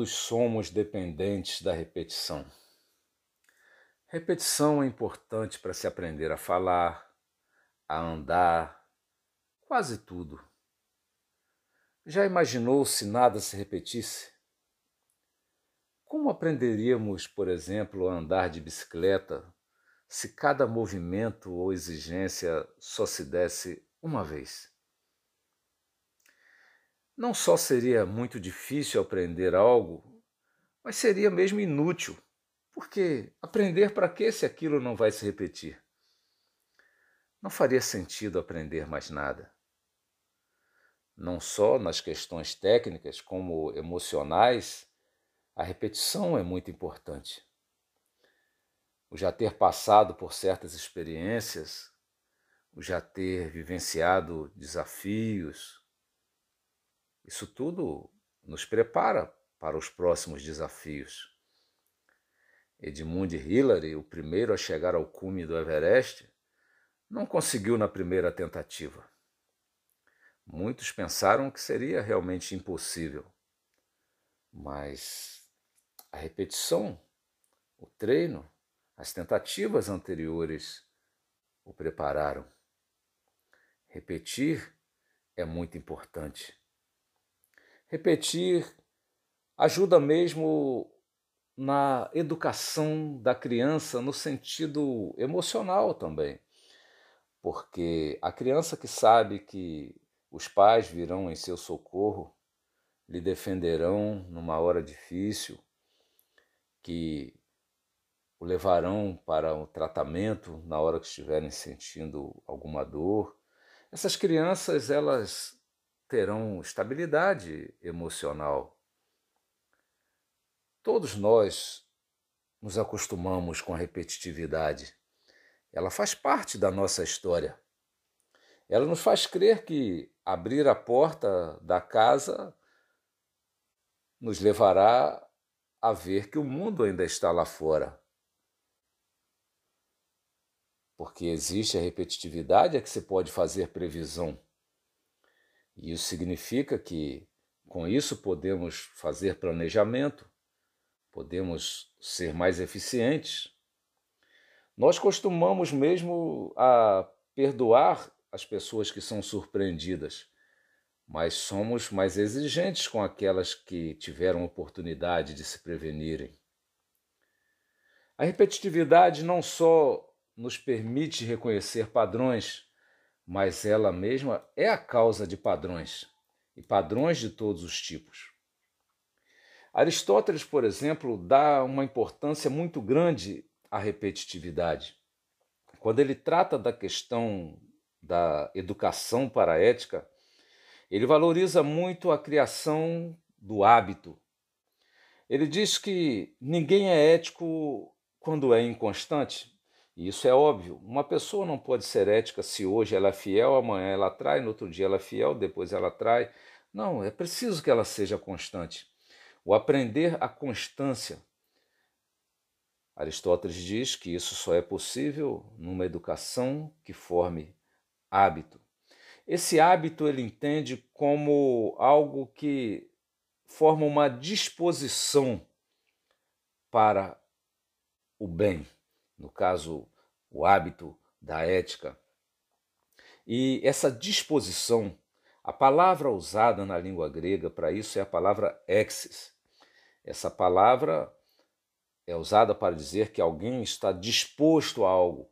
Todos somos dependentes da repetição. Repetição é importante para se aprender a falar, a andar, quase tudo. Já imaginou se nada se repetisse? Como aprenderíamos, por exemplo, a andar de bicicleta se cada movimento ou exigência só se desse uma vez? Não só seria muito difícil aprender algo, mas seria mesmo inútil. Porque aprender para quê se aquilo não vai se repetir? Não faria sentido aprender mais nada. Não só nas questões técnicas, como emocionais, a repetição é muito importante. O já ter passado por certas experiências, o já ter vivenciado desafios, isso tudo nos prepara para os próximos desafios. Edmund Hillary, o primeiro a chegar ao cume do Everest, não conseguiu na primeira tentativa. Muitos pensaram que seria realmente impossível, mas a repetição, o treino, as tentativas anteriores o prepararam. Repetir é muito importante. Repetir ajuda mesmo na educação da criança no sentido emocional também. Porque a criança que sabe que os pais virão em seu socorro, lhe defenderão numa hora difícil, que o levarão para o tratamento na hora que estiverem sentindo alguma dor. Essas crianças, elas terão estabilidade emocional. Todos nós nos acostumamos com a repetitividade. Ela faz parte da nossa história. Ela nos faz crer que abrir a porta da casa nos levará a ver que o mundo ainda está lá fora. Porque existe a repetitividade, é que se pode fazer previsão. Isso significa que com isso podemos fazer planejamento, podemos ser mais eficientes. Nós costumamos mesmo a perdoar as pessoas que são surpreendidas, mas somos mais exigentes com aquelas que tiveram oportunidade de se prevenirem. A repetitividade não só nos permite reconhecer padrões, mas ela mesma é a causa de padrões, e padrões de todos os tipos. Aristóteles, por exemplo, dá uma importância muito grande à repetitividade. Quando ele trata da questão da educação para a ética, ele valoriza muito a criação do hábito. Ele diz que ninguém é ético quando é inconstante, isso é óbvio. Uma pessoa não pode ser ética se hoje ela é fiel, amanhã ela trai, no outro dia ela é fiel, depois ela trai. Não, é preciso que ela seja constante. O aprender a constância. Aristóteles diz que isso só é possível numa educação que forme hábito. Esse hábito ele entende como algo que forma uma disposição para o bem no caso, o hábito da ética. E essa disposição, a palavra usada na língua grega para isso é a palavra exis. Essa palavra é usada para dizer que alguém está disposto a algo.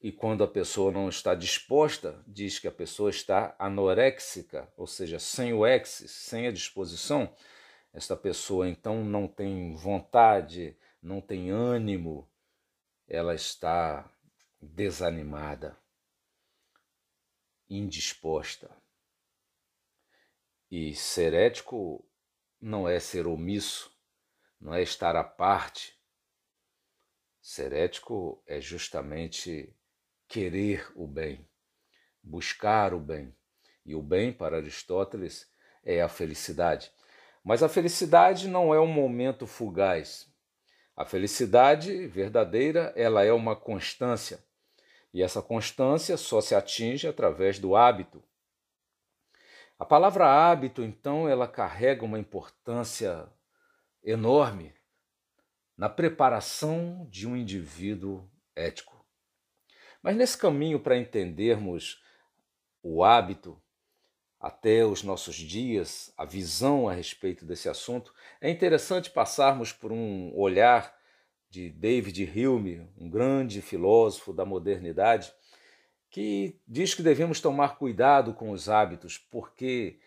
E quando a pessoa não está disposta, diz que a pessoa está anoréxica, ou seja, sem o exis, sem a disposição. Esta pessoa então não tem vontade, não tem ânimo, ela está desanimada, indisposta. E ser ético não é ser omisso, não é estar à parte. Ser ético é justamente querer o bem, buscar o bem. E o bem, para Aristóteles, é a felicidade. Mas a felicidade não é um momento fugaz, a felicidade verdadeira, ela é uma constância. E essa constância só se atinge através do hábito. A palavra hábito, então, ela carrega uma importância enorme na preparação de um indivíduo ético. Mas nesse caminho para entendermos o hábito até os nossos dias, a visão a respeito desse assunto, é interessante passarmos por um olhar de David Hume, um grande filósofo da modernidade, que diz que devemos tomar cuidado com os hábitos, porque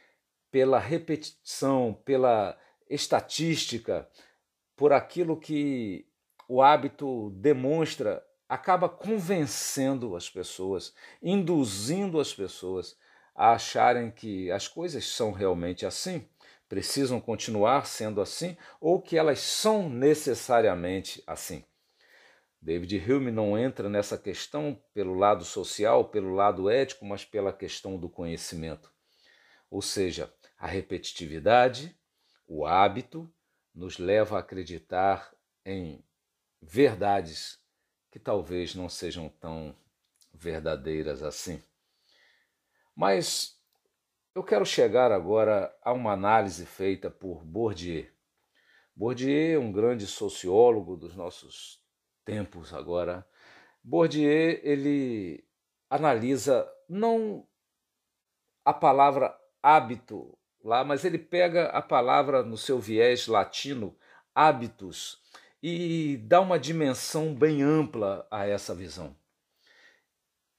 pela repetição, pela estatística, por aquilo que o hábito demonstra, acaba convencendo as pessoas, induzindo as pessoas a acharem que as coisas são realmente assim, precisam continuar sendo assim, ou que elas são necessariamente assim. David Hume não entra nessa questão pelo lado social, pelo lado ético, mas pela questão do conhecimento. Ou seja, a repetitividade, o hábito, nos leva a acreditar em verdades que talvez não sejam tão verdadeiras assim. Mas eu quero chegar agora a uma análise feita por Bourdieu. Bourdieu um grande sociólogo dos nossos tempos agora, Bourdieu ele analisa não a palavra hábito lá, mas ele pega a palavra no seu viés latino, hábitos, e dá uma dimensão bem ampla a essa visão.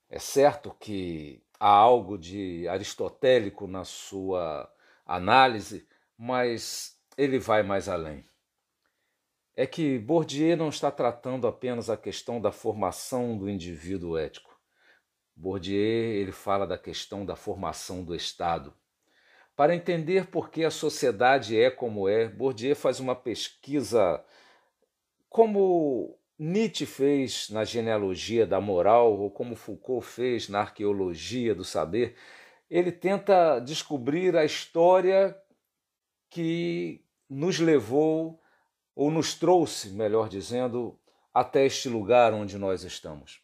É certo que há algo de aristotélico na sua análise, mas ele vai mais além é que Bourdieu não está tratando apenas a questão da formação do indivíduo ético. Bourdieu ele fala da questão da formação do Estado. Para entender por que a sociedade é como é, Bourdieu faz uma pesquisa como Nietzsche fez na genealogia da moral ou como Foucault fez na arqueologia do saber. Ele tenta descobrir a história que nos levou ou nos trouxe, melhor dizendo, até este lugar onde nós estamos.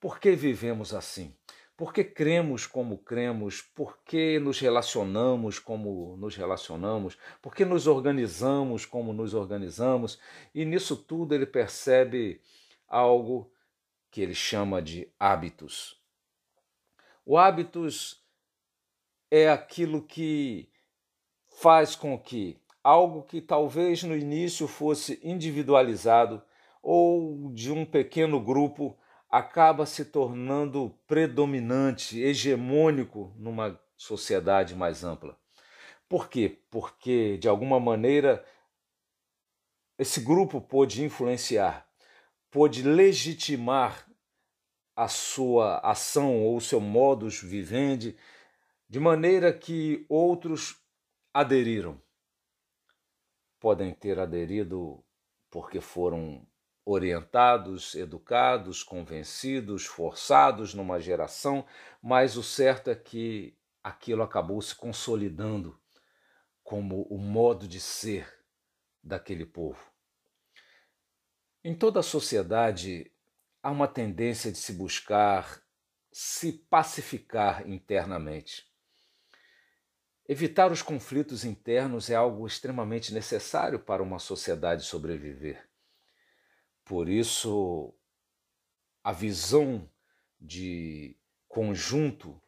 Por que vivemos assim? Por que cremos como cremos? Por que nos relacionamos como nos relacionamos? Por que nos organizamos como nos organizamos? E nisso tudo ele percebe algo que ele chama de hábitos. O hábitos é aquilo que faz com que algo que talvez no início fosse individualizado ou de um pequeno grupo acaba se tornando predominante, hegemônico numa sociedade mais ampla. Por quê? Porque, de alguma maneira, esse grupo pôde influenciar, pôde legitimar a sua ação ou o seu modus vivendi, de maneira que outros aderiram podem ter aderido porque foram orientados, educados, convencidos, forçados numa geração, mas o certo é que aquilo acabou se consolidando como o modo de ser daquele povo. Em toda a sociedade há uma tendência de se buscar se pacificar internamente. Evitar os conflitos internos é algo extremamente necessário para uma sociedade sobreviver. Por isso, a visão de conjunto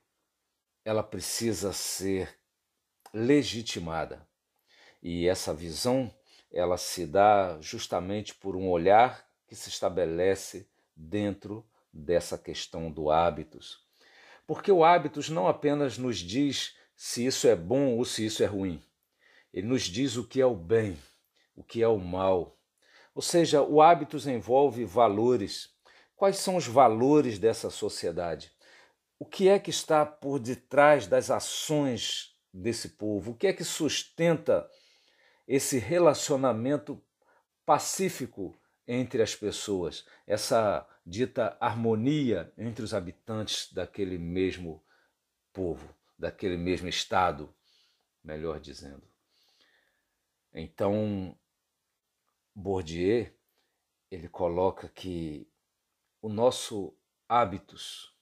ela precisa ser legitimada. E essa visão ela se dá justamente por um olhar que se estabelece dentro dessa questão do hábitos. Porque o hábitos não apenas nos diz se isso é bom ou se isso é ruim. Ele nos diz o que é o bem, o que é o mal. Ou seja, o hábitos envolve valores. Quais são os valores dessa sociedade? O que é que está por detrás das ações desse povo? O que é que sustenta esse relacionamento pacífico entre as pessoas, essa dita harmonia entre os habitantes daquele mesmo povo? daquele mesmo estado, melhor dizendo. Então, Bourdieu, ele coloca que o nosso hábitos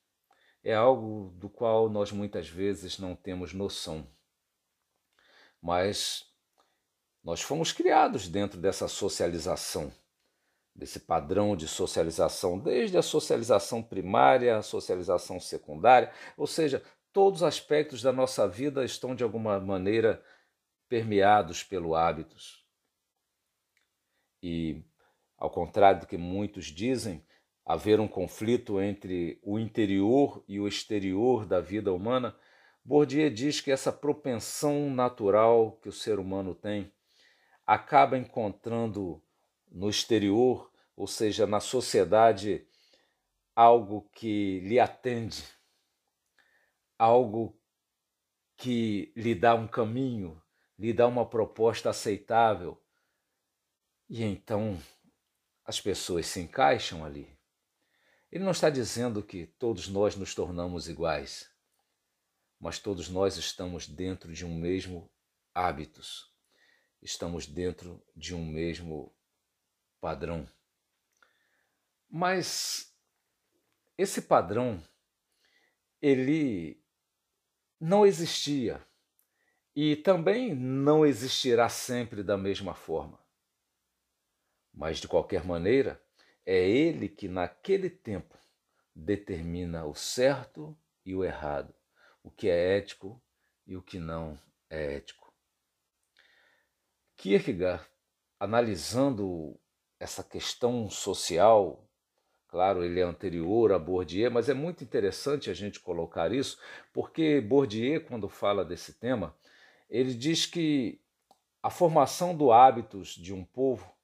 é algo do qual nós muitas vezes não temos noção. mas nós fomos criados dentro dessa socialização, desse padrão de socialização, desde a socialização primária, a socialização secundária, ou seja, todos os aspectos da nossa vida estão de alguma maneira permeados pelo hábitos. E, ao contrário do que muitos dizem, haver um conflito entre o interior e o exterior da vida humana, Bourdieu diz que essa propensão natural que o ser humano tem acaba encontrando no exterior, ou seja, na sociedade, algo que lhe atende, algo que lhe dá um caminho, lhe dá uma proposta aceitável. E então as pessoas se encaixam ali. Ele não está dizendo que todos nós nos tornamos iguais, mas todos nós estamos dentro de um mesmo hábitos estamos dentro de um mesmo padrão. Mas esse padrão ele não existia e também não existirá sempre da mesma forma. Mas de qualquer maneira, é ele que naquele tempo determina o certo e o errado, o que é ético e o que não é ético. Kierkegaard, analisando essa questão social, claro, ele é anterior a Bourdieu, mas é muito interessante a gente colocar isso, porque Bourdieu, quando fala desse tema, ele diz que a formação do hábitos de um povo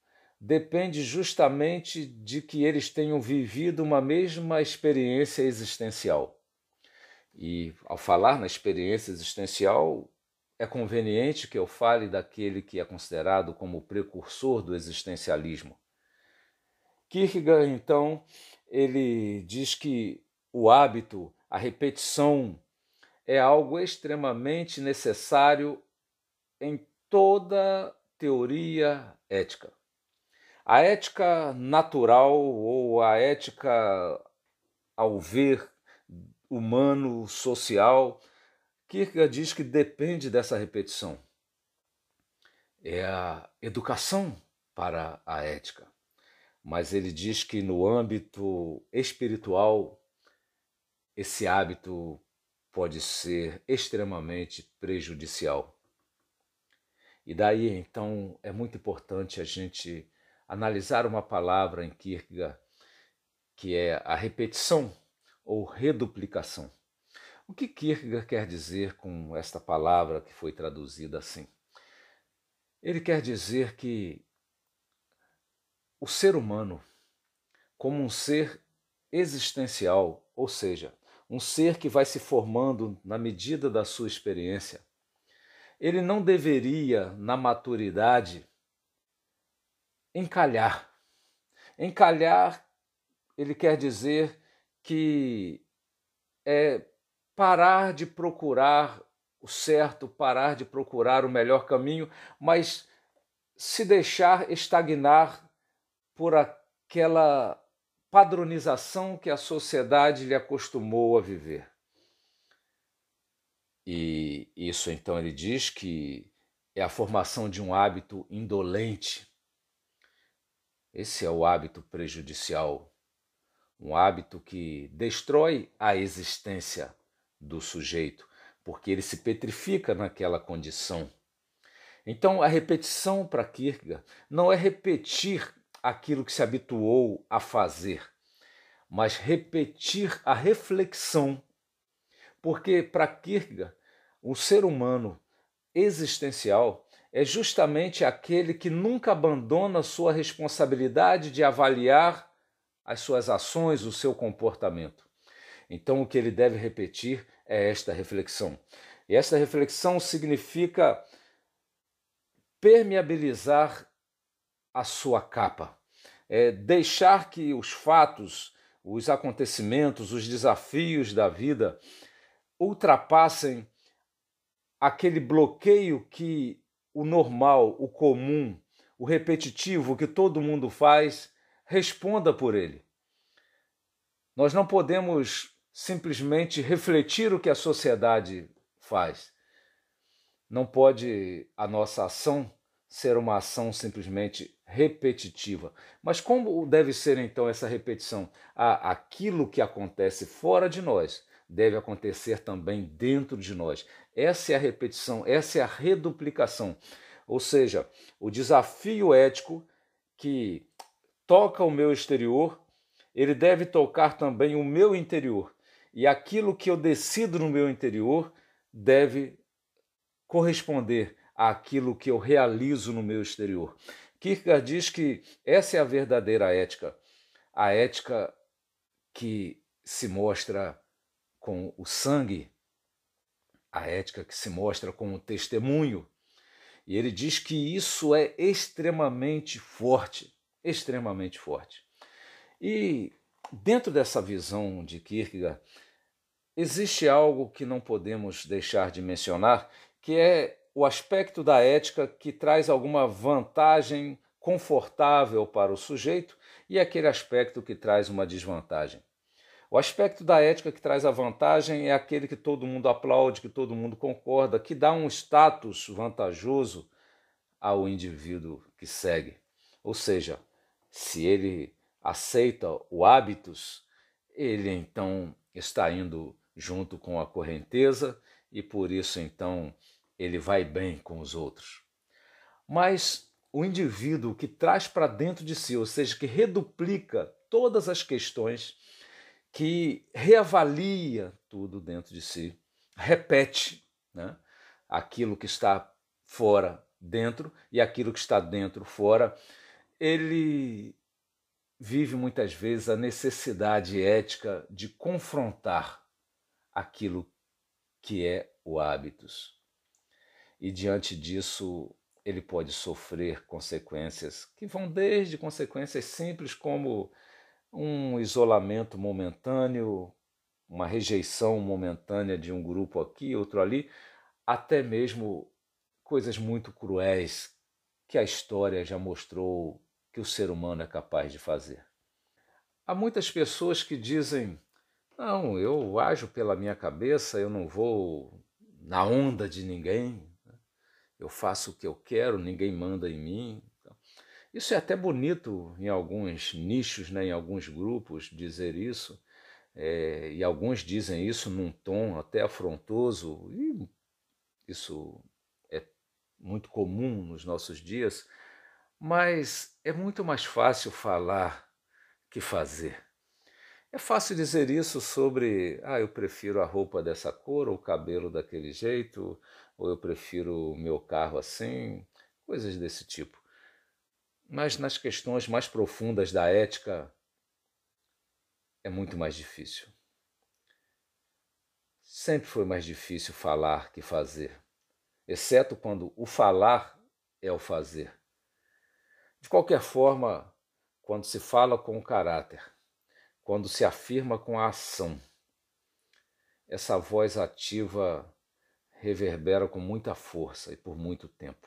depende justamente de que eles tenham vivido uma mesma experiência existencial. E ao falar na experiência existencial, é conveniente que eu fale daquele que é considerado como o precursor do existencialismo. Kierkegaard, então, ele diz que o hábito, a repetição, é algo extremamente necessário em toda teoria ética. A ética natural ou a ética ao ver humano, social, Kierkegaard diz que depende dessa repetição. É a educação para a ética. Mas ele diz que no âmbito espiritual, esse hábito pode ser extremamente prejudicial. E daí, então, é muito importante a gente analisar uma palavra em Kierkegaard, que é a repetição ou reduplicação. O que Kierkegaard quer dizer com esta palavra que foi traduzida assim? Ele quer dizer que o ser humano, como um ser existencial, ou seja, um ser que vai se formando na medida da sua experiência, ele não deveria, na maturidade, encalhar. Encalhar, ele quer dizer que é parar de procurar o certo, parar de procurar o melhor caminho, mas se deixar estagnar por aquela padronização que a sociedade lhe acostumou a viver. E isso então ele diz que é a formação de um hábito indolente. Esse é o hábito prejudicial, um hábito que destrói a existência do sujeito, porque ele se petrifica naquela condição. Então, a repetição para Kierkegaard não é repetir aquilo que se habituou a fazer, mas repetir a reflexão. Porque para Kierkegaard, o ser humano existencial é justamente aquele que nunca abandona sua responsabilidade de avaliar as suas ações, o seu comportamento. Então, o que ele deve repetir é esta reflexão. E esta reflexão significa permeabilizar a sua capa, é deixar que os fatos, os acontecimentos, os desafios da vida ultrapassem aquele bloqueio que o normal, o comum, o repetitivo que todo mundo faz, responda por ele. Nós não podemos simplesmente refletir o que a sociedade faz. Não pode a nossa ação ser uma ação simplesmente repetitiva. Mas como deve ser então essa repetição? Ah, aquilo que acontece fora de nós deve acontecer também dentro de nós. Essa é a repetição, essa é a reduplicação. Ou seja, o desafio ético que toca o meu exterior, ele deve tocar também o meu interior. E aquilo que eu decido no meu interior deve corresponder àquilo que eu realizo no meu exterior. Kierkegaard diz que essa é a verdadeira ética, a ética que se mostra com o sangue, a ética que se mostra com o testemunho. E ele diz que isso é extremamente forte, extremamente forte. E dentro dessa visão de Kierkegaard, existe algo que não podemos deixar de mencionar, que é o aspecto da ética que traz alguma vantagem confortável para o sujeito e aquele aspecto que traz uma desvantagem. O aspecto da ética que traz a vantagem é aquele que todo mundo aplaude, que todo mundo concorda, que dá um status vantajoso ao indivíduo que segue. Ou seja, se ele aceita o hábitos, ele então está indo junto com a correnteza e por isso então ele vai bem com os outros. Mas o indivíduo que traz para dentro de si, ou seja, que reduplica todas as questões, que reavalia tudo dentro de si, repete né, aquilo que está fora dentro e aquilo que está dentro fora, ele vive muitas vezes a necessidade ética de confrontar aquilo que é o hábitos. E diante disso, ele pode sofrer consequências que vão desde consequências simples como um isolamento momentâneo, uma rejeição momentânea de um grupo aqui, outro ali, até mesmo coisas muito cruéis que a história já mostrou que o ser humano é capaz de fazer. Há muitas pessoas que dizem: não, eu ajo pela minha cabeça, eu não vou na onda de ninguém, eu faço o que eu quero, ninguém manda em mim. Isso é até bonito em alguns nichos, né, em alguns grupos, dizer isso. É, e alguns dizem isso num tom até afrontoso, e isso é muito comum nos nossos dias, mas é muito mais fácil falar que fazer. É fácil dizer isso sobre, ah, eu prefiro a roupa dessa cor, ou o cabelo daquele jeito, ou eu prefiro o meu carro assim, coisas desse tipo. Mas nas questões mais profundas da ética é muito mais difícil. Sempre foi mais difícil falar que fazer, exceto quando o falar é o fazer. De qualquer forma, quando se fala com o caráter, quando se afirma com a ação, essa voz ativa reverbera com muita força e por muito tempo.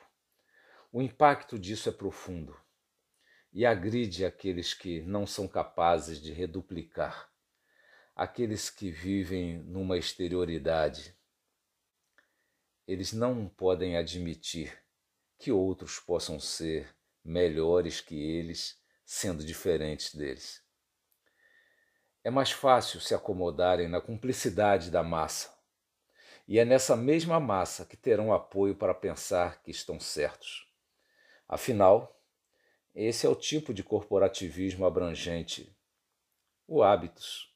O impacto disso é profundo e agride aqueles que não são capazes de reduplicar, aqueles que vivem numa exterioridade. Eles não podem admitir que outros possam ser melhores que eles, sendo diferentes deles. É mais fácil se acomodarem na cumplicidade da massa, e é nessa mesma massa que terão apoio para pensar que estão certos. Afinal, esse é o tipo de corporativismo abrangente, o hábitos.